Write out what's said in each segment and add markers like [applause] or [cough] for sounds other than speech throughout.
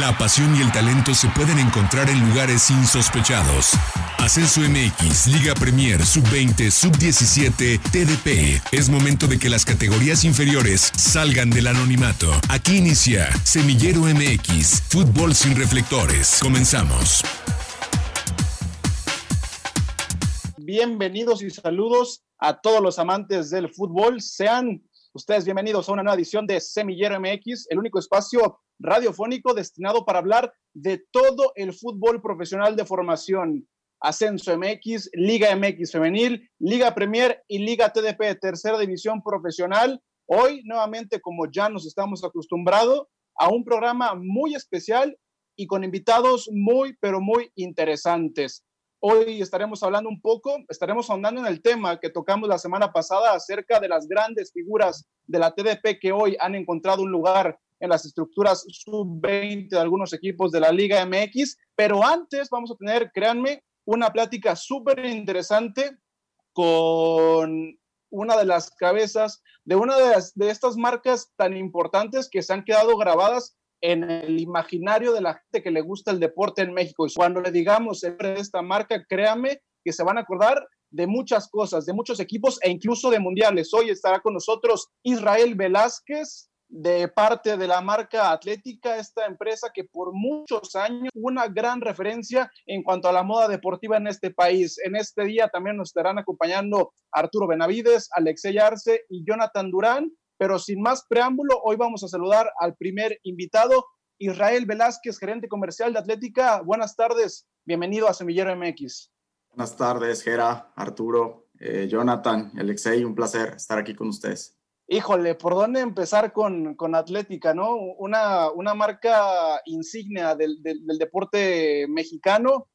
La pasión y el talento se pueden encontrar en lugares insospechados. Ascenso MX, Liga Premier, Sub-20, Sub-17, TDP. Es momento de que las categorías inferiores salgan del anonimato. Aquí inicia Semillero MX, Fútbol sin reflectores. Comenzamos. Bienvenidos y saludos a todos los amantes del fútbol. Sean ustedes bienvenidos a una nueva edición de Semillero MX, el único espacio radiofónico destinado para hablar de todo el fútbol profesional de formación. Ascenso MX, Liga MX Femenil, Liga Premier y Liga TDP, tercera división profesional. Hoy, nuevamente, como ya nos estamos acostumbrados, a un programa muy especial y con invitados muy, pero muy interesantes. Hoy estaremos hablando un poco, estaremos ahondando en el tema que tocamos la semana pasada acerca de las grandes figuras de la TDP que hoy han encontrado un lugar en las estructuras sub-20 de algunos equipos de la Liga MX. Pero antes vamos a tener, créanme, una plática súper interesante con una de las cabezas de una de, de estas marcas tan importantes que se han quedado grabadas en el imaginario de la gente que le gusta el deporte en México. Y cuando le digamos esta marca, créame que se van a acordar de muchas cosas, de muchos equipos e incluso de mundiales. Hoy estará con nosotros Israel Velázquez, de parte de la marca Atlética, esta empresa que por muchos años una gran referencia en cuanto a la moda deportiva en este país. En este día también nos estarán acompañando Arturo Benavides, Alexey Arce y Jonathan Durán, pero sin más preámbulo, hoy vamos a saludar al primer invitado, Israel Velázquez, gerente comercial de Atlética. Buenas tardes, bienvenido a Semillero MX. Buenas tardes, Gera, Arturo, eh, Jonathan, Alexei, un placer estar aquí con ustedes. Híjole, ¿por dónde empezar con, con Atlética, no? Una, una marca insignia del, del, deporte mexicano.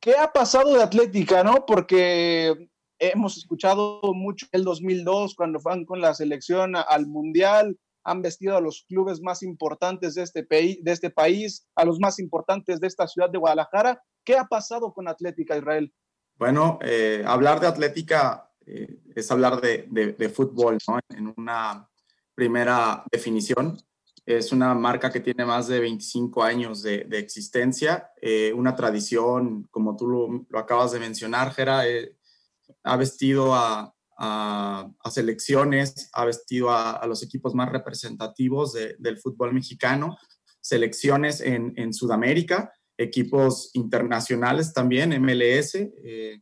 ¿Qué ha pasado de Atlética, no? Porque hemos escuchado mucho el 2002 cuando van con la selección al Mundial, han vestido a los clubes más importantes de este, de este país, a los más importantes de esta ciudad de Guadalajara. ¿Qué ha pasado con Atlética, Israel? Bueno, eh, hablar de Atlética eh, es hablar de, de, fútbol, ¿no? En una primera definición. Es una marca que tiene más de 25 años de, de existencia, eh, una tradición, como tú lo, lo, acabas de mencionar, Gera, eh, ha vestido a, selecciones, ha vestido a, los equipos más representativos de, del fútbol mexicano, selecciones en, Sudamérica, equipos internacionales también, MLS, eh,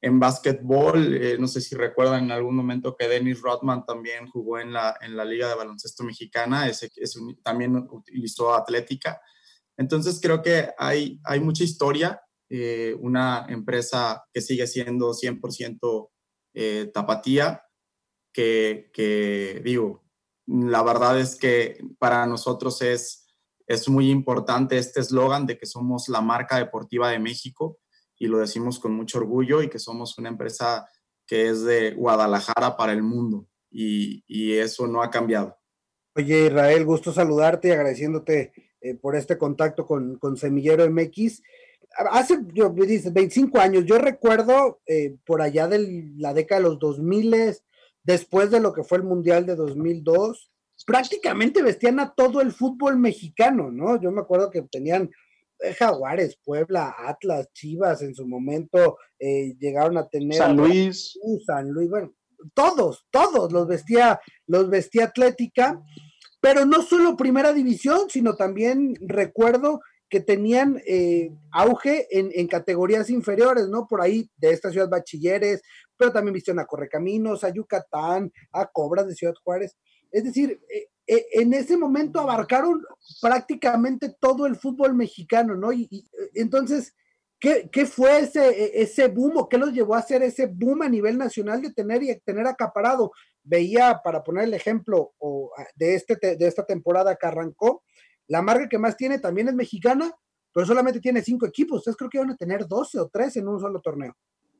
en básquetbol, eh, no sé si recuerdan en algún momento que Dennis Rodman también jugó en la, Liga de Baloncesto Mexicana, ese, también utilizó Atlética. Entonces creo que hay mucha historia, eh, una empresa que sigue siendo 100% eh, tapatía, que, digo, la verdad es que para nosotros es, es muy importante este eslogan de que somos la marca deportiva de México y lo decimos con mucho orgullo y que somos una empresa que es de Guadalajara para el mundo y, y eso no ha cambiado. Oye Israel, gusto saludarte y agradeciéndote eh, por este contacto con, con Semillero MX. Hace, yo, dices, 25 años, yo recuerdo eh, por allá de la década de los 2000, después de lo que fue el Mundial de 2002, prácticamente vestían a todo el fútbol mexicano, ¿no? Yo me acuerdo que tenían eh, Jaguares, Puebla, Atlas, Chivas en su momento eh, llegaron a tener San Luis, San Luis, bueno, todos, todos los vestía, los vestía Atlética, pero no solo primera división, sino también recuerdo que tenían eh, auge en, categorías inferiores, ¿no? Por ahí de esta ciudad bachilleres, pero también vistieron a Correcaminos, a Yucatán, a Cobras de Ciudad Juárez. Es decir, eh, eh, en ese momento abarcaron prácticamente todo el fútbol mexicano, ¿no? Y, entonces, ¿qué, ¿qué, fue ese, e, ese boom o qué los llevó a hacer ese boom a nivel nacional de tener y tener acaparado? Veía, para poner el ejemplo o, de, este, de esta temporada que arrancó, la marca que más tiene también es mexicana, pero solamente tiene cinco equipos. Ustedes creo que van a tener 12 o 13 en un solo torneo.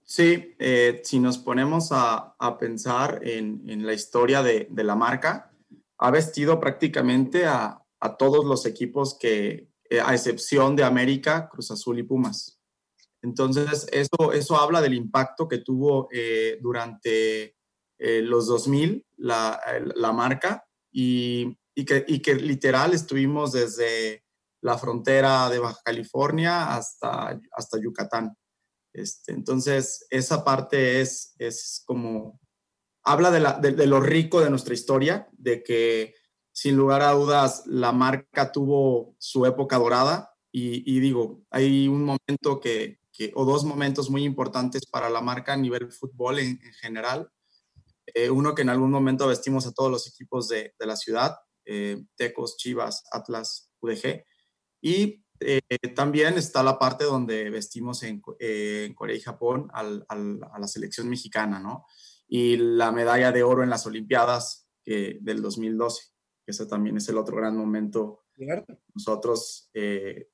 Sí, eh, si nos ponemos a, a pensar en, en, la historia de, de, la marca, ha vestido prácticamente a, a todos los equipos que, eh, a excepción de América, Cruz Azul y Pumas. Entonces, eso, eso habla del impacto que tuvo eh, durante los 2000 la, la marca y, y, que, y, que, literal estuvimos desde la frontera de Baja California hasta, hasta Yucatán. Este, entonces, esa parte es, es como, habla de, de, lo rico de nuestra historia, de que sin lugar a dudas la marca tuvo su época dorada y, digo, hay un momento que, que, o dos momentos muy importantes para la marca a nivel fútbol en, general. Eh, uno que en algún momento vestimos a todos los equipos de, de la ciudad, eh, Tecos, Chivas, Atlas, UDG. Y eh, también está la parte donde vestimos en, eh, Corea y Japón a la selección mexicana, ¿no? Y la medalla de oro en las Olimpiadas del 2012, que ese también es el otro gran momento. Nosotros, eh,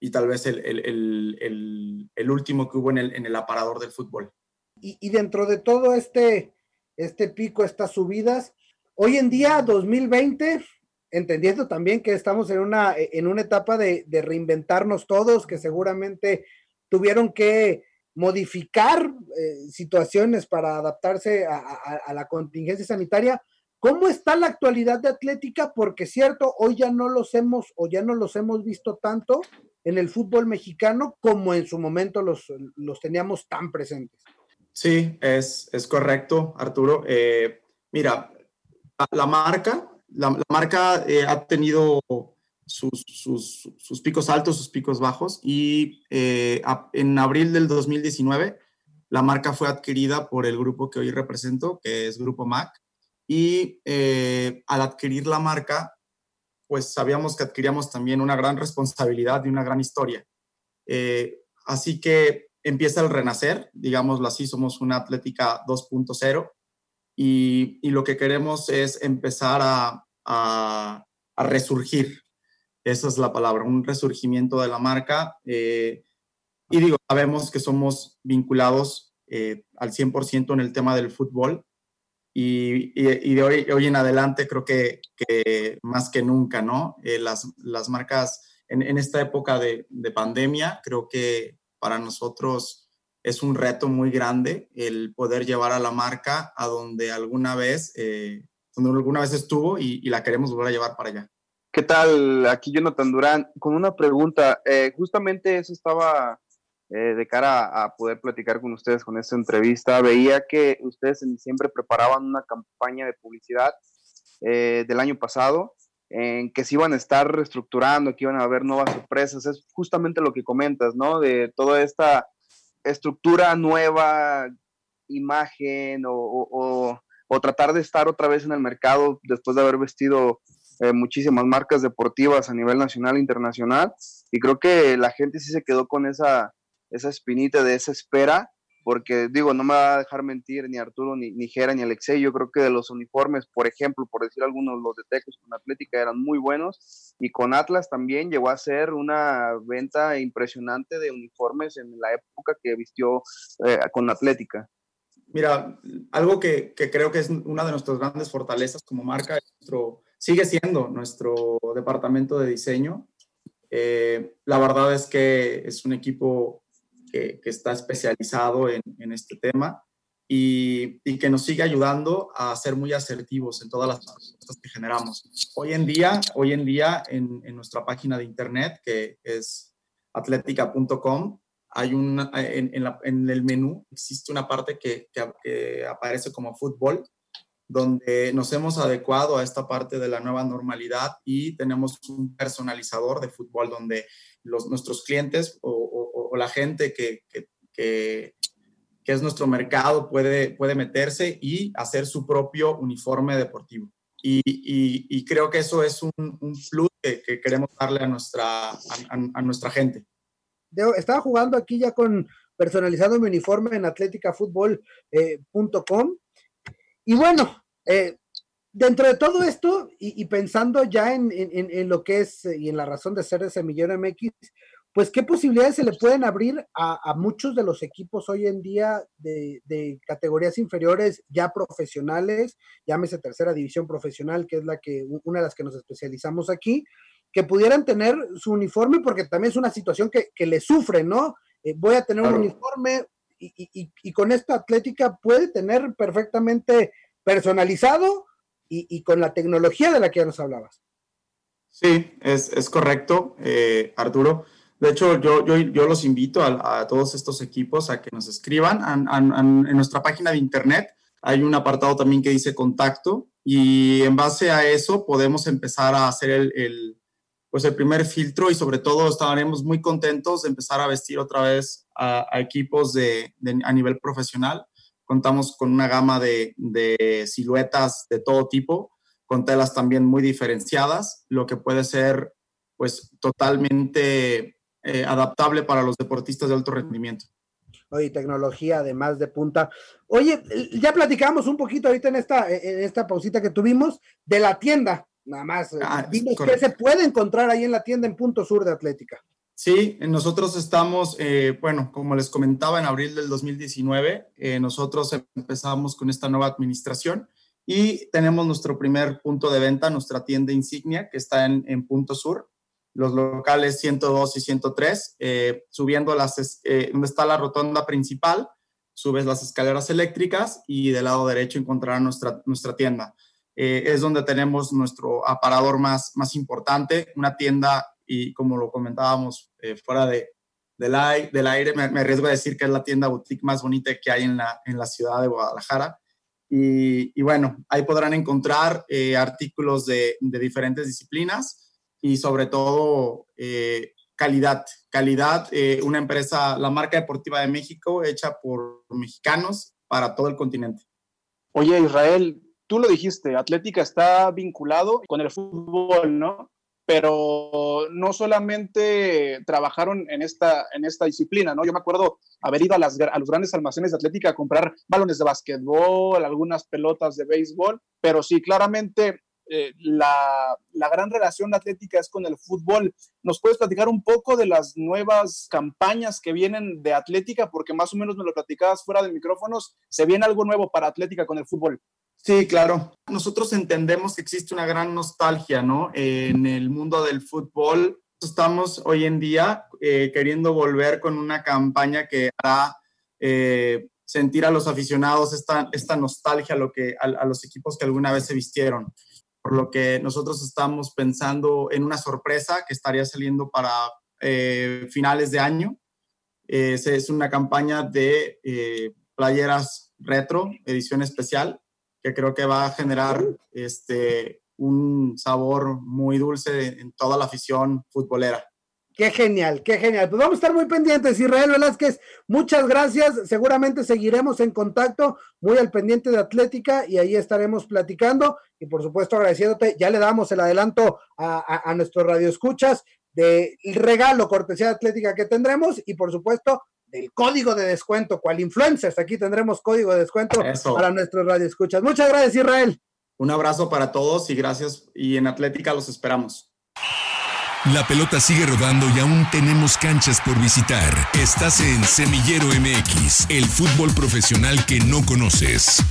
y tal vez el, último que hubo en el, en el aparador del fútbol. Y, y, dentro de todo este, este pico, estas subidas, hoy en día, 2020, entendiendo también que estamos en una, en una etapa de, reinventarnos todos, que seguramente tuvieron que modificar eh, situaciones para adaptarse a, la contingencia sanitaria. ¿Cómo está la actualidad de Atlética? Porque cierto, hoy ya no los hemos o ya no los hemos visto tanto en el fútbol mexicano como en su momento los, los teníamos tan presentes. Sí, es, es correcto, Arturo. Eh, mira, la marca la, marca eh, ha tenido sus, picos altos, sus picos bajos y eh, en abril del 2019 la marca fue adquirida por el grupo que hoy represento, que es Grupo Mac, y eh, al adquirir la marca, pues sabíamos que adquiríamos también una gran responsabilidad y una gran historia. así que empieza el renacer, digámoslo así, somos una Atlética 2.0 y, lo que queremos es empezar a, resurgir. Esa es la palabra, un resurgimiento de la marca. Eh, y digo, sabemos que somos vinculados eh, al 100% en el tema del fútbol. Y, de hoy, en adelante creo que, más que nunca, ¿no? Eh, las, marcas en, esta época de, pandemia, creo que para nosotros es un reto muy grande el poder llevar a la marca a donde alguna vez, eh, donde alguna vez estuvo y, la queremos volver a llevar para allá. ¿Qué tal? Aquí Jonathan Durán, con una pregunta. Eh, justamente eso estaba eh, de cara a, poder platicar con ustedes con esta entrevista. Veía que ustedes en diciembre preparaban una campaña de publicidad del año pasado en que se iban a estar reestructurando, que iban a haber nuevas sorpresas. Es justamente lo que comentas, ¿no? De toda esta estructura nueva, imagen o, tratar de estar otra vez en el mercado después de haber vestido eh, muchísimas marcas deportivas a nivel nacional e internacional. Y creo que la gente sí se quedó con esa, esa espinita de esa espera porque digo, no me va a dejar mentir ni Arturo, ni, ni Jera, ni Alexei, yo creo que de los uniformes, por ejemplo, por decir algunos, los de Tecos con Atlética eran muy buenos, y con Atlas también llegó a ser una venta impresionante de uniformes en la época que vistió eh, con Atlética. Mira, algo que, que, creo que es una de nuestras grandes fortalezas como marca, nuestro, sigue siendo nuestro departamento de diseño. Eh, la verdad es que es un equipo que, está especializado en, este tema y, que nos sigue ayudando a ser muy asertivos en todas las cosas que generamos. Hoy en día, hoy en, día en, nuestra página de internet, que es atletica.com, hay una, en, el menú existe una parte que, aparece como fútbol, donde nos hemos adecuado a esta parte de la nueva normalidad y tenemos un personalizador de fútbol donde los, nuestros clientes o, la gente que, que, es nuestro mercado puede, puede meterse y hacer su propio uniforme deportivo. Y, y, creo que eso es un, un plus que, queremos darle a nuestra, a, nuestra gente. estaba jugando aquí ya con personalizando mi uniforme en atleticafutbol.com eh, y bueno, eh, dentro de todo esto y, pensando ya en, en, en, lo que es y en la razón de ser de Semillero MX, pues qué posibilidades se le pueden abrir a, muchos de los equipos hoy en día de, categorías inferiores ya profesionales, llámese tercera división profesional, que es la que, una de las que nos especializamos aquí, que pudieran tener su uniforme, porque también es una situación que, que le sufre, ¿no? Eh, voy a tener un uniforme y, y, con esta atlética puede tener perfectamente personalizado y, con la tecnología de la que ya nos hablabas. Sí, es, es correcto, eh, Arturo. De hecho, yo, yo, yo los invito a, todos estos equipos a que nos escriban en nuestra página de internet. Hay un apartado también que dice contacto y en base a eso podemos empezar a hacer el, el pues el primer filtro y sobre todo estaremos muy contentos de empezar a vestir otra vez a, equipos de, a nivel profesional. Contamos con una gama de, de siluetas de todo tipo con telas también muy diferenciadas, lo que puede ser pues totalmente eh, adaptable para los deportistas de alto rendimiento. Oye, tecnología además de punta. Oye, ya platicamos un poquito ahorita en esta, en esta pausita que tuvimos de la tienda, nada más. Ah, Dinos qué se puede encontrar ahí en la tienda en Punto Sur de Atlética. Sí, nosotros estamos, eh, bueno, como les comentaba, en abril del 2019, eh, nosotros empezamos con esta nueva administración y tenemos nuestro primer punto de venta, nuestra tienda insignia, que está en, en Punto Sur, los locales 102 y 103, eh, subiendo las, eh, donde está la rotonda principal, subes las escaleras eléctricas y del lado derecho encontrarás nuestra, nuestra tienda. Eh, es donde tenemos nuestro aparador más, más importante, una tienda y como lo comentábamos eh, fuera de, del, aire, del aire me, me, arriesgo a decir que es la tienda boutique más bonita que hay en la, en la ciudad de Guadalajara. Y, bueno, ahí podrán encontrar eh, artículos de, de, diferentes disciplinas y sobre todo eh, calidad. Calidad, una empresa, la marca deportiva de México, hecha por mexicanos para todo el continente. Oye, Israel, tú lo dijiste, Atlética está vinculado con el fútbol, ¿no? Pero no solamente trabajaron en esta, en esta disciplina, ¿no? Yo me acuerdo haber ido a, las, a los grandes almacenes de Atlética a comprar balones de básquetbol, algunas pelotas de béisbol, pero sí, claramente eh, la, la, gran relación Atlética es con el fútbol. ¿Nos puedes platicar un poco de las nuevas campañas que vienen de Atlética? Porque más o menos me lo platicabas fuera de micrófonos. ¿Se viene algo nuevo para Atlética con el fútbol? Sí, claro. Nosotros entendemos que existe una gran nostalgia, ¿no? en el mundo del fútbol. Estamos hoy en día eh, queriendo volver con una campaña que hará eh, sentir a los aficionados esta, esta nostalgia a, lo que, a, los equipos que alguna vez se vistieron. Por lo que nosotros estamos pensando en una sorpresa que estaría saliendo para eh, finales de año. es una campaña de eh, playeras retro, edición especial, que creo que va a generar este, un sabor muy dulce en toda la afición futbolera. Qué genial, qué genial. Pues vamos a estar muy pendientes, Israel Velázquez. Muchas gracias. Seguramente seguiremos en contacto, muy al pendiente de Atlética y ahí estaremos platicando. Y por supuesto, agradeciéndote, ya le damos el adelanto a, a, a nuestros radioescuchas del regalo cortesía de Atlética que tendremos y por supuesto del código de descuento, cual influencers. Aquí tendremos código de descuento Eso. para nuestros radioescuchas. Muchas gracias, Israel. Un abrazo para todos y gracias. Y en Atlética los esperamos. La pelota sigue rodando y aún tenemos canchas por visitar. Estás en Semillero MX, el fútbol profesional que no conoces.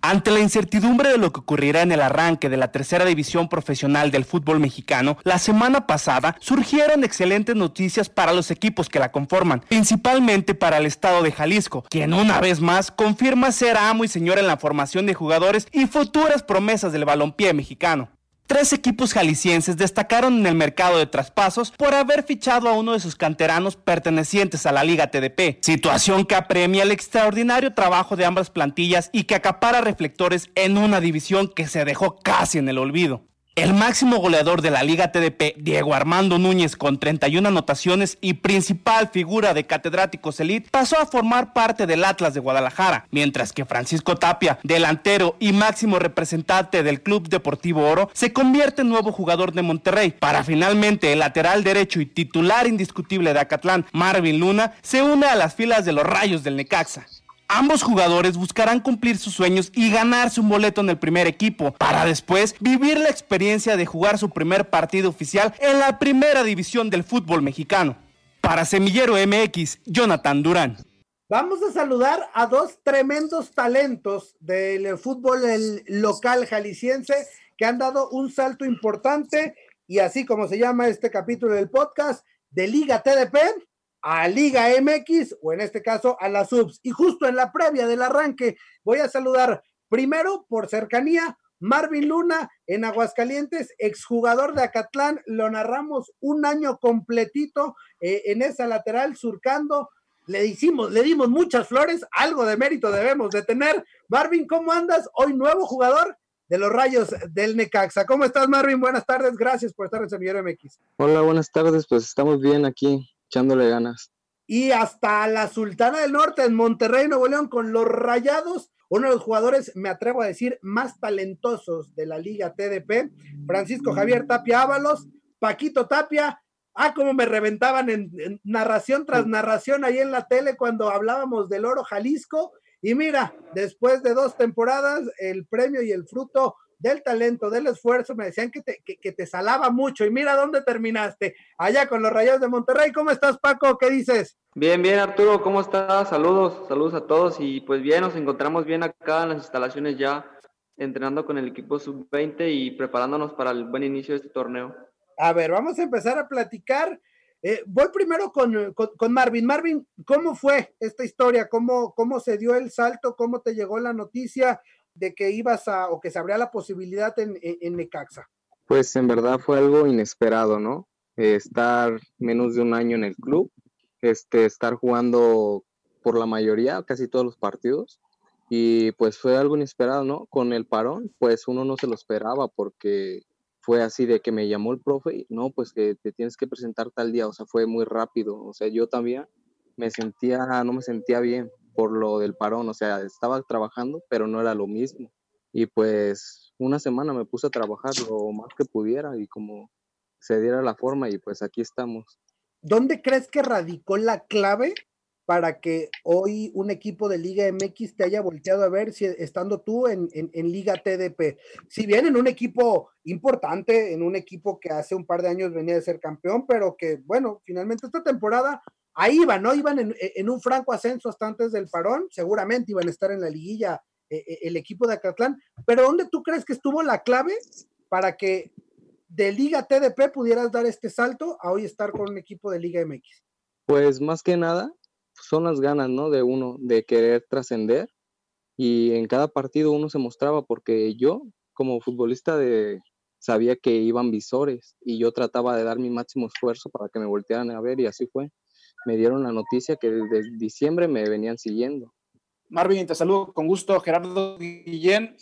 Ante la incertidumbre de lo que ocurrirá en el arranque de la tercera división profesional del fútbol mexicano, la semana pasada surgieron excelentes noticias para los equipos que la conforman, principalmente para el estado de Jalisco, quien una vez más confirma ser amo y señor en la formación de jugadores y futuras promesas del balompié mexicano. Tres equipos jaliscienses destacaron en el mercado de traspasos por haber fichado a uno de sus canteranos pertenecientes a la Liga TDP, situación que apremia el extraordinario trabajo de ambas plantillas y que acapara reflectores en una división que se dejó casi en el olvido. El máximo goleador de la Liga TDP, Diego Armando Núñez, con 31 anotaciones y principal figura de catedráticos elite, pasó a formar parte del Atlas de Guadalajara, mientras que Francisco Tapia, delantero y máximo representante del Club Deportivo Oro, se convierte en nuevo jugador de Monterrey, para finalmente el lateral derecho y titular indiscutible de Acatlán, Marvin Luna, se une a las filas de los Rayos del Necaxa. Ambos jugadores buscarán cumplir sus sueños y ganarse un boleto en el primer equipo, para después vivir la experiencia de jugar su primer partido oficial en la primera división del fútbol mexicano. Para Semillero MX, Jonathan Durán. Vamos a saludar a dos tremendos talentos del fútbol local jalisciense que han dado un salto importante y así como se llama este capítulo del podcast de Liga TDP a Liga MX o en este caso a las subs. Y justo en la previa del arranque voy a saludar primero por cercanía Marvin Luna en Aguascalientes, exjugador de Acatlán, lo narramos un año completito eh, en esa lateral surcando. Le hicimos, le dimos muchas flores, algo de mérito debemos de tener. Marvin, ¿cómo andas? Hoy nuevo jugador de los Rayos del Necaxa. ¿Cómo estás, Marvin? Buenas tardes, gracias por estar en Semillero MX. Hola, buenas tardes, pues estamos bien aquí, echándole ganas. Y hasta la Sultana del Norte, en Monterrey, Nuevo León, con los Rayados uno de los jugadores, me atrevo a decir, más talentosos de la Liga TDP, Francisco Javier Tapia Ábalos, Paquito Tapia, ah, cómo me reventaban en, narración tras narración ahí en la tele cuando hablábamos del oro Jalisco, y mira, después de dos temporadas, el premio y el fruto del talento, del esfuerzo, me decían que te, que, te salaba mucho y mira dónde terminaste, allá con los Rayos de Monterrey. ¿Cómo estás, Paco? ¿Qué dices? Bien, bien, Arturo, ¿cómo estás? Saludos, saludos a todos y pues bien, nos encontramos bien acá en las instalaciones ya, entrenando con el equipo sub-20 y preparándonos para el buen inicio de este torneo. A ver, vamos a empezar a platicar. Eh, voy primero con, con, Marvin. Marvin, ¿cómo fue esta historia? ¿Cómo, ¿Cómo se dio el salto? ¿Cómo te llegó la noticia? De que ibas a, o que se abría la posibilidad en, en, Necaxa? Pues en verdad fue algo inesperado, ¿no? estar menos de un año en el club, este, estar jugando por la mayoría, casi todos los partidos, y pues fue algo inesperado, ¿no? Con el parón, pues uno no se lo esperaba porque fue así de que me llamó el profe no, pues que te tienes que presentar tal día, o sea, fue muy rápido, o sea, yo también me sentía, no me sentía bien por lo del parón, o sea, estaba trabajando, pero no era lo mismo. Y pues una semana me puse a trabajar lo más que pudiera y como se diera la forma y pues aquí estamos. ¿Dónde crees que radicó la clave para que hoy un equipo de Liga MX te haya volteado a ver si, estando tú en, Liga TDP? Si bien en un equipo importante, en un equipo que hace un par de años venía de ser campeón, pero que bueno, finalmente esta temporada ahí iban, ¿no? Iban en, un franco ascenso hasta antes del parón, seguramente iban a estar en la liguilla eh, eh, el equipo de Acatlán, pero ¿dónde tú crees que estuvo la clave para que de Liga TDP pudieras dar este salto a hoy estar con un equipo de Liga MX? Pues más que nada son las ganas, ¿no? De uno, de querer trascender y en cada partido uno se mostraba porque yo como futbolista de, sabía que iban visores y yo trataba de dar mi máximo esfuerzo para que me voltearan a ver y así fue me dieron la noticia que desde diciembre me venían siguiendo. Marvin, te saludo con gusto, Gerardo Guillén.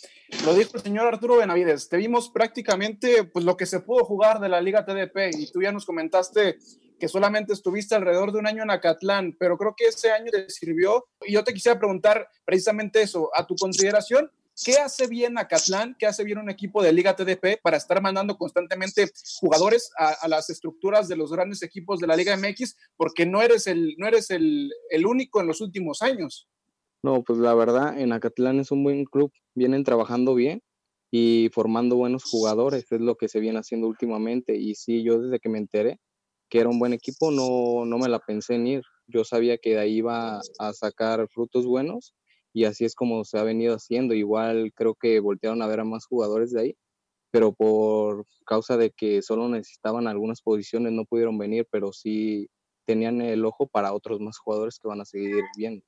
Lo dijo el señor Arturo Benavides, te vimos prácticamente pues lo que se pudo jugar de la Liga TDP y tú ya nos comentaste que solamente estuviste alrededor de un año en Acatlán, pero creo que ese año te sirvió. Y yo te quisiera preguntar precisamente eso, a tu consideración, ¿Qué hace bien Acatlán? ¿Qué hace bien un equipo de Liga TDP para estar mandando constantemente jugadores a, las estructuras de los grandes equipos de la Liga MX? Porque no eres, el, no eres el, único en los últimos años. No, pues la verdad, en Acatlán es un buen club. Vienen trabajando bien y formando buenos jugadores. Es lo que se viene haciendo últimamente. Y sí, yo desde que me enteré que era un buen equipo, no, no me la pensé en ir. Yo sabía que de ahí iba a sacar frutos buenos y así es como se ha venido haciendo. Igual creo que voltearon a ver a más jugadores de ahí, pero por causa de que solo necesitaban algunas posiciones no pudieron venir, pero sí tenían el ojo para otros más jugadores que van a seguir viendo.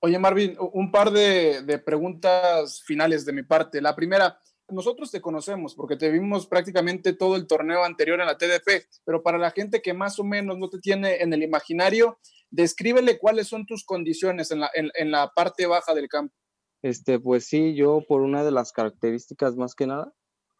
Oye, Marvin, un par de, de preguntas finales de mi parte. La primera, nosotros te conocemos porque te vimos prácticamente todo el torneo anterior en la TDP, pero para la gente que más o menos no te tiene en el imaginario, descríbele cuáles son tus condiciones en la, en, la parte baja del campo. Este, pues sí, yo por una de las características más que nada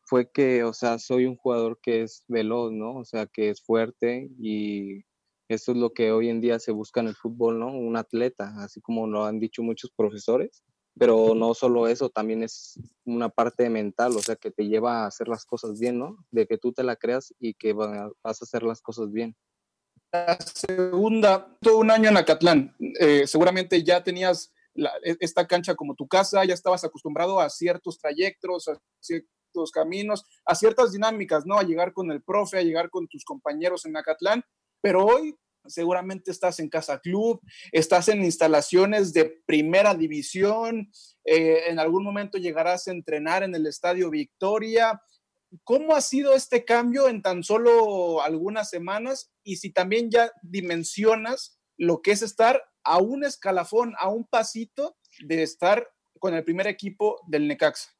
fue que, o sea, soy un jugador que es veloz, ¿no? O sea, que es fuerte y eso es lo que hoy en día se busca en el fútbol, ¿no? Un atleta, así como lo han dicho muchos profesores, pero no solo eso, también es una parte mental, o sea, que te lleva a hacer las cosas bien, ¿no? De que tú te la creas y que vas a hacer las cosas bien la segunda, todo un año en Acatlán, eh, seguramente ya tenías e, esta cancha como tu casa, ya estabas acostumbrado a ciertos trayectos, a ciertos caminos, a ciertas dinámicas, ¿no? A llegar con el profe, a llegar con tus compañeros en Acatlán, pero hoy seguramente estás en Casa Club, estás en instalaciones de primera división, eh, en algún momento llegarás a entrenar en el Estadio Victoria, ¿Cómo ha sido este cambio en tan solo algunas semanas? Y si también ya dimensionas lo que es estar a un escalafón, a un pasito de estar con el primer equipo del Necaxa.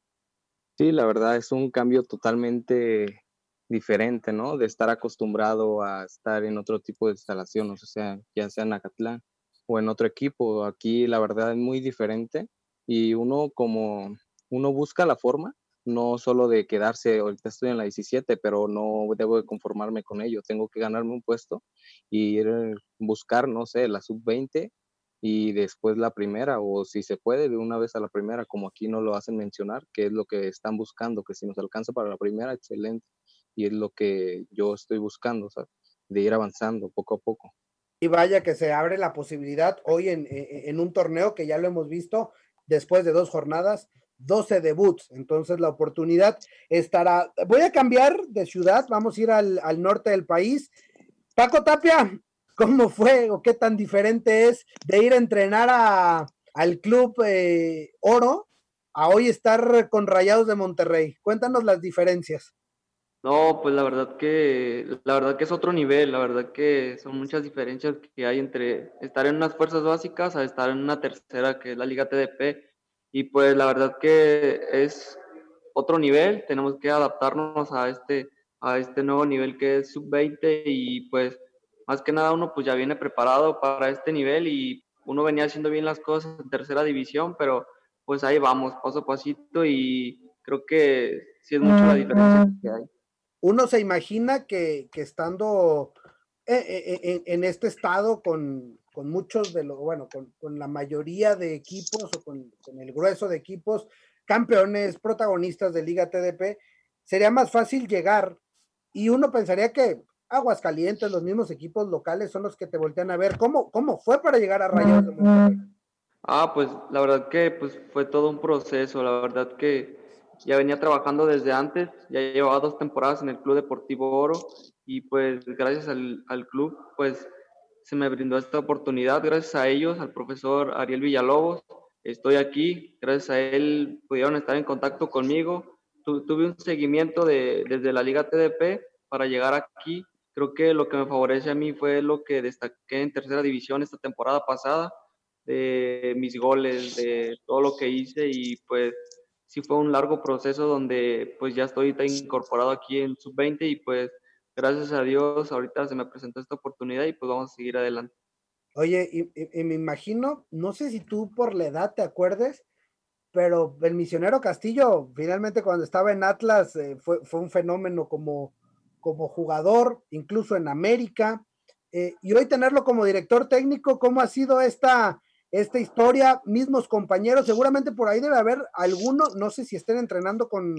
Sí, la verdad es un cambio totalmente diferente, ¿no? De estar acostumbrado a estar en otro tipo de instalaciones, o sea, ya sea en Acatlán o en otro equipo. Aquí la verdad es muy diferente y uno como uno busca la forma, no solo de quedarse, ahorita estoy en la 17, pero no debo de conformarme con ello, tengo que ganarme un puesto y ir a buscar, no sé, la sub-20 y después la primera, o si se puede, de una vez a la primera, como aquí no lo hacen mencionar, que es lo que están buscando, que si nos alcanza para la primera, excelente, y es lo que yo estoy buscando, de ir avanzando poco a poco. Y vaya que se abre la posibilidad hoy en, en un torneo que ya lo hemos visto después de dos jornadas, 12 debuts, entonces la oportunidad estará. Voy a cambiar de ciudad, vamos a ir al, al norte del país. Paco Tapia, [laughs] ¿Cómo fue o qué tan diferente es de ir a entrenar a, al club eh, Oro a hoy estar con Rayados de Monterrey? Cuéntanos las diferencias. No, pues la verdad que la verdad que es otro nivel, la verdad que son muchas diferencias que hay entre estar en unas fuerzas básicas a estar en una tercera que es la Liga TDP y pues la verdad que es otro nivel, tenemos que adaptarnos a este a este nuevo nivel que es sub-20 y pues más que nada uno pues ya viene preparado para este nivel y uno venía haciendo bien las cosas en tercera división, pero pues ahí vamos, paso a pasito y creo que sí es mucho la diferencia que hay. Uno se imagina que, estando eh, eh, eh, en, este estado con, muchos de los, bueno, con, la mayoría de equipos o con, con el grueso de equipos, campeones, protagonistas de Liga TDP, sería más fácil llegar y uno pensaría que Aguascalientes, los mismos equipos locales son los que te voltean a ver. ¿Cómo, cómo fue para llegar a Rayados? Ah, pues la verdad que pues, fue todo un proceso. La verdad que ya venía trabajando desde antes, ya llevaba dos temporadas en el Club Deportivo Oro y pues gracias al, al club pues se me brindó esta oportunidad. Gracias a ellos, al profesor Ariel Villalobos, estoy aquí. Gracias a él pudieron estar en contacto conmigo. tuve un seguimiento de, desde la Liga TDP para llegar aquí Creo que lo que me favorece a mí fue lo que destaqué en tercera división esta temporada pasada, de mis goles, de todo lo que hice y pues sí fue un largo proceso donde pues ya estoy incorporado aquí en sub-20 y pues gracias a Dios ahorita se me presentó esta oportunidad y pues vamos a seguir adelante. Oye, y, me imagino, no sé si tú por la edad te acuerdes, pero el misionero Castillo finalmente cuando estaba en Atlas eh, fue, fue un fenómeno como como jugador, incluso en América, eh, y hoy tenerlo como director técnico, ¿cómo ha sido esta, esta historia? Mismos compañeros, seguramente por ahí debe haber algunos, no sé si estén entrenando con,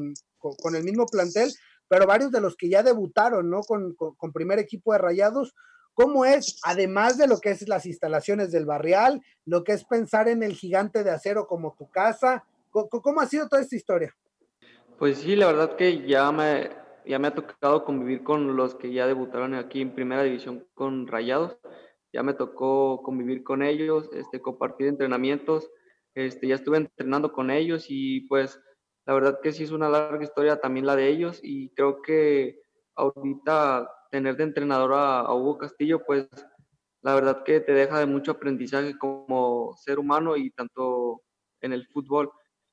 el mismo plantel, pero varios de los que ya debutaron, ¿no? Con, primer equipo de Rayados. ¿Cómo es, además de lo que es las instalaciones del barrial, lo que es pensar en el gigante de acero como tu casa? cómo ha sido toda esta historia? Pues sí, la verdad que ya me, ya me ha tocado convivir con los que ya debutaron aquí en primera división con Rayados. Ya me tocó convivir con ellos, este, compartir entrenamientos. Este, ya estuve entrenando con ellos y pues la verdad que sí es una larga historia también la de ellos y creo que ahorita tener de entrenador a, Hugo Castillo pues la verdad que te deja de mucho aprendizaje como ser humano y tanto en el fútbol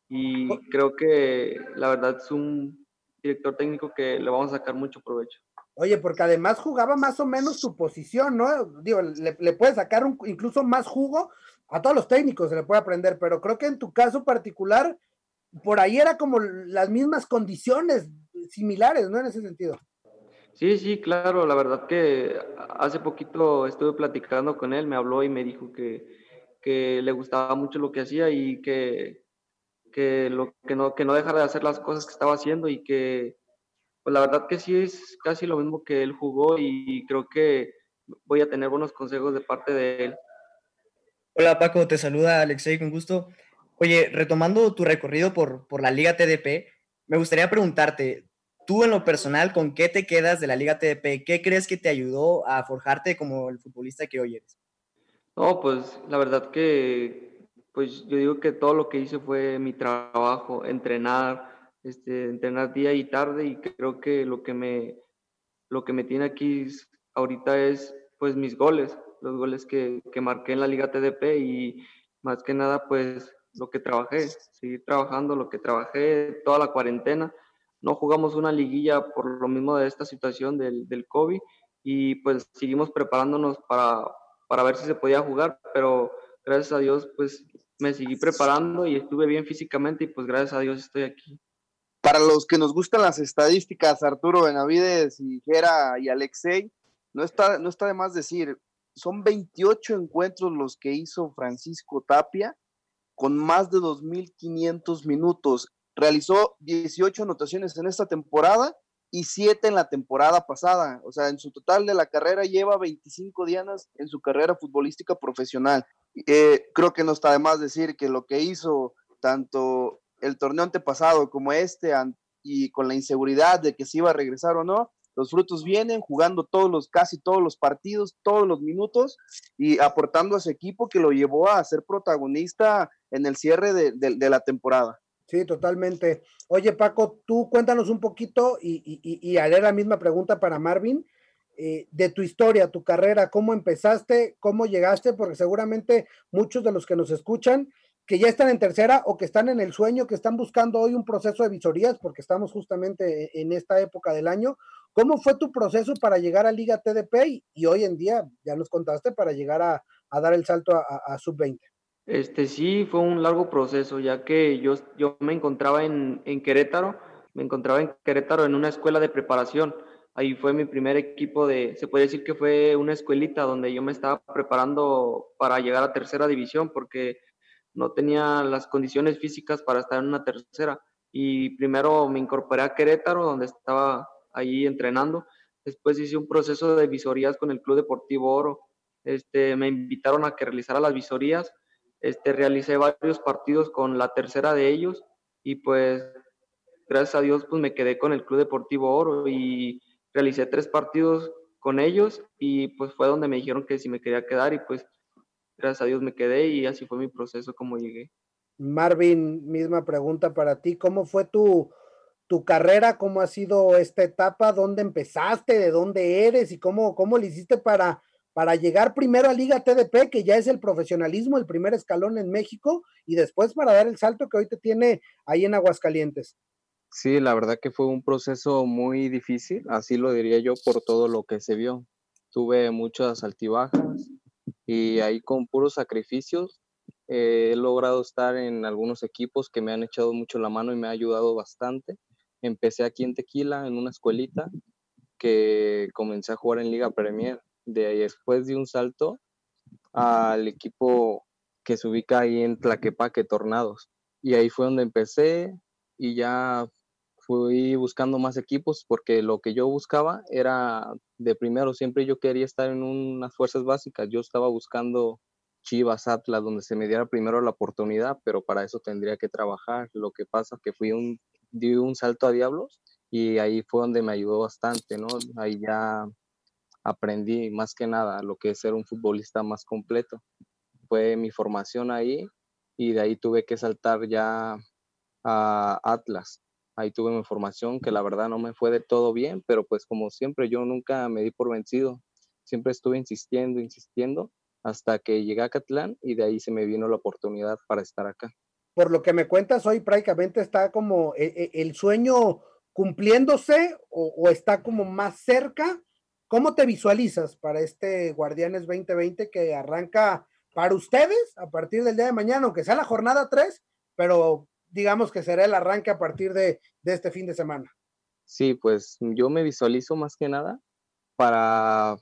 y creo que la verdad es un director técnico que le vamos a sacar mucho provecho. Oye, porque además jugaba más o menos su posición, ¿no? Digo, le, le puede sacar un, incluso más jugo a todos los técnicos, se le puede aprender, pero creo que en tu caso particular, por ahí era como las mismas condiciones similares, ¿no? En ese sentido. Sí, sí, claro, la verdad que hace poquito estuve platicando con él, me habló y me dijo que, que le gustaba mucho lo que hacía y que, que, lo, que, no, que no dejara de hacer las cosas que estaba haciendo y que, pues la verdad que sí es casi lo mismo que él jugó y creo que voy a tener buenos consejos de parte de él. Hola Paco, te saluda Alexei con gusto. Oye, retomando tu recorrido por, por la Liga TDP, me gustaría preguntarte, tú en lo personal, ¿con qué te quedas de la Liga TDP? ¿Qué crees que te ayudó a forjarte como el futbolista que hoy eres? No, pues la verdad que pues yo digo que todo lo que hice fue mi trabajo, entrenar, este, entrenar día y tarde y creo que lo que me, lo que me tiene aquí ahorita es pues mis goles, los goles que, que marqué en la Liga TDP y más que nada pues lo que trabajé, seguir trabajando lo que trabajé toda la cuarentena. No jugamos una liguilla por lo mismo de esta situación del, del COVID y pues seguimos preparándonos para, para ver si se podía jugar, pero gracias a Dios pues me seguí preparando y estuve bien físicamente y pues gracias a Dios estoy aquí. Para los que nos gustan las estadísticas, Arturo Benavides y Jera y Alexei, no está, no está de más decir, son 28 encuentros los que hizo Francisco Tapia con más de 2.500 minutos. Realizó 18 anotaciones en esta temporada y 7 en la temporada pasada. O sea, en su total de la carrera lleva 25 dianas en su carrera futbolística profesional. Eh, creo que no está de más decir que lo que hizo tanto el torneo antepasado como este y con la inseguridad de que se iba a regresar o no, los frutos vienen jugando todos los, casi todos los partidos, todos los minutos y aportando a su equipo que lo llevó a ser protagonista en el cierre de, la temporada. Sí, totalmente. Oye, Paco, tú cuéntanos un poquito y, haré la misma pregunta para Marvin. Eh, de tu historia, tu carrera, cómo empezaste, cómo llegaste, porque seguramente muchos de los que nos escuchan que ya están en tercera o que están en el sueño, que están buscando hoy un proceso de visorías, porque estamos justamente en esta época del año. ¿Cómo fue tu proceso para llegar a Liga TDP y, hoy en día, ya nos contaste, para llegar a, dar el salto a, Sub-20? Este sí, fue un largo proceso, ya que yo, yo me encontraba en, en Querétaro, me encontraba en Querétaro en una escuela de preparación. Ahí fue mi primer equipo de, se puede decir que fue una escuelita donde yo me estaba preparando para llegar a tercera división, porque no tenía las condiciones físicas para estar en una tercera. Y primero me incorporé a Querétaro, donde estaba ahí entrenando. Después hice un proceso de visorías con el Club Deportivo Oro. Este, me invitaron a que realizara las visorías. Este, realicé varios partidos con la tercera de ellos y pues gracias a Dios pues me quedé con el Club Deportivo Oro y realicé tres partidos con ellos y pues fue donde me dijeron que si me quería quedar y pues gracias a Dios me quedé y así fue mi proceso como llegué. Marvin, misma pregunta para ti, ¿cómo fue tu, tu carrera? ¿Cómo ha sido esta etapa? ¿Dónde empezaste? ¿De dónde eres? ¿Y cómo, cómo le hiciste para, para llegar primero a Liga TDP, que ya es el profesionalismo, el primer escalón en México, y después para dar el salto que hoy te tiene ahí en Aguascalientes? Sí, la verdad que fue un proceso muy difícil, así lo diría yo por todo lo que se vio. Tuve muchas altibajas, y ahí con puros sacrificios eh, he logrado estar en algunos equipos que me han echado mucho la mano y me ha ayudado bastante. Empecé aquí en Tequila, en una escuelita, que comencé a jugar en Liga Premier. De ahí después de un salto al equipo que se ubica ahí en Tlaquepaque, Tornados. Y ahí fue donde empecé y ya fui buscando más equipos porque lo que yo buscaba era de primero, siempre yo quería estar en unas fuerzas básicas. Yo estaba buscando Chivas, Atlas, donde se me diera primero la oportunidad, pero para eso tendría que trabajar. Lo que pasa que fui un, di un salto a Diablos y ahí fue donde me ayudó bastante, ¿no? Ahí ya aprendí más que nada lo que es ser un futbolista más completo. Fue mi formación ahí y de ahí tuve que saltar ya a Atlas ahí tuve mi formación que la verdad no me fue de todo bien, pero pues como siempre yo nunca me di por vencido, siempre estuve insistiendo, insistiendo hasta que llegué a Catlán y de ahí se me vino la oportunidad para estar acá. Por lo que me cuentas hoy prácticamente está como eh, eh, el sueño cumpliéndose o, está como más cerca. ¿Cómo te visualizas para este Guardianes 2020 que arranca para ustedes a partir del día de mañana, aunque sea la jornada 3, pero digamos que será el arranque a partir de, este fin de semana. Sí, pues yo me visualizo más que nada para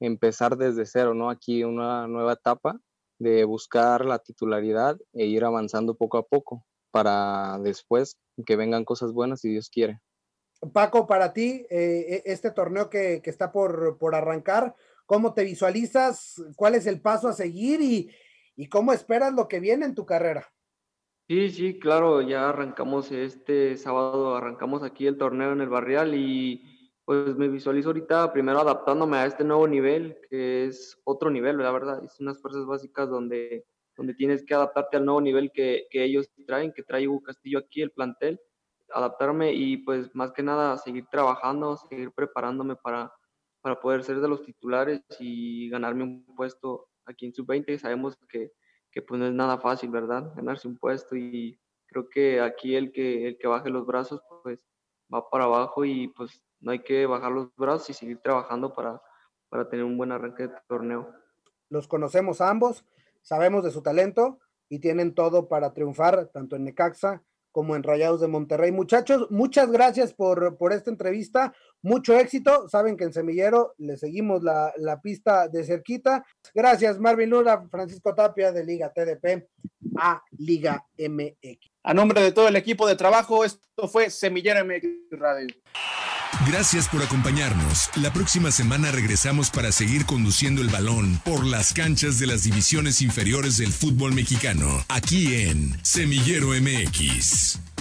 empezar desde cero, ¿no? Aquí una nueva etapa de buscar la titularidad e ir avanzando poco a poco para después que vengan cosas buenas si Dios quiere. Paco, para ti, eh, e, este torneo que, está por, arrancar, ¿cómo te visualizas? ¿Cuál es el paso a seguir y, y cómo esperas lo que viene en tu carrera? Sí, sí, claro, ya arrancamos este sábado, arrancamos aquí el torneo en el barrial y pues me visualizo ahorita primero adaptándome a este nuevo nivel, que es otro nivel, la verdad, es unas fuerzas básicas donde, donde tienes que adaptarte al nuevo nivel que, que ellos traen, que trae Hugo Castillo aquí, el plantel, adaptarme y pues más que nada seguir trabajando, seguir preparándome para, para poder ser de los titulares y ganarme un puesto aquí en sub-20. Sabemos que que pues no es nada fácil, ¿verdad? Ganarse un puesto y creo que aquí el que, el que baje los brazos pues va para abajo y pues no hay que bajar los brazos y seguir trabajando para, para tener un buen arranque de torneo. Los conocemos a ambos, sabemos de su talento y tienen todo para triunfar tanto en Necaxa como en Rayados de Monterrey. Muchachos, muchas gracias por, por esta entrevista, mucho éxito. Saben que en Semillero le seguimos la, la pista de cerquita. Gracias, Marvin Luna, Francisco Tapia de Liga TDP a Liga MX. A nombre de todo el equipo de trabajo, esto fue Semillero MX Radio. Gracias por acompañarnos. La próxima semana regresamos para seguir conduciendo el balón por las canchas de las divisiones inferiores del fútbol mexicano, aquí en Semillero MX.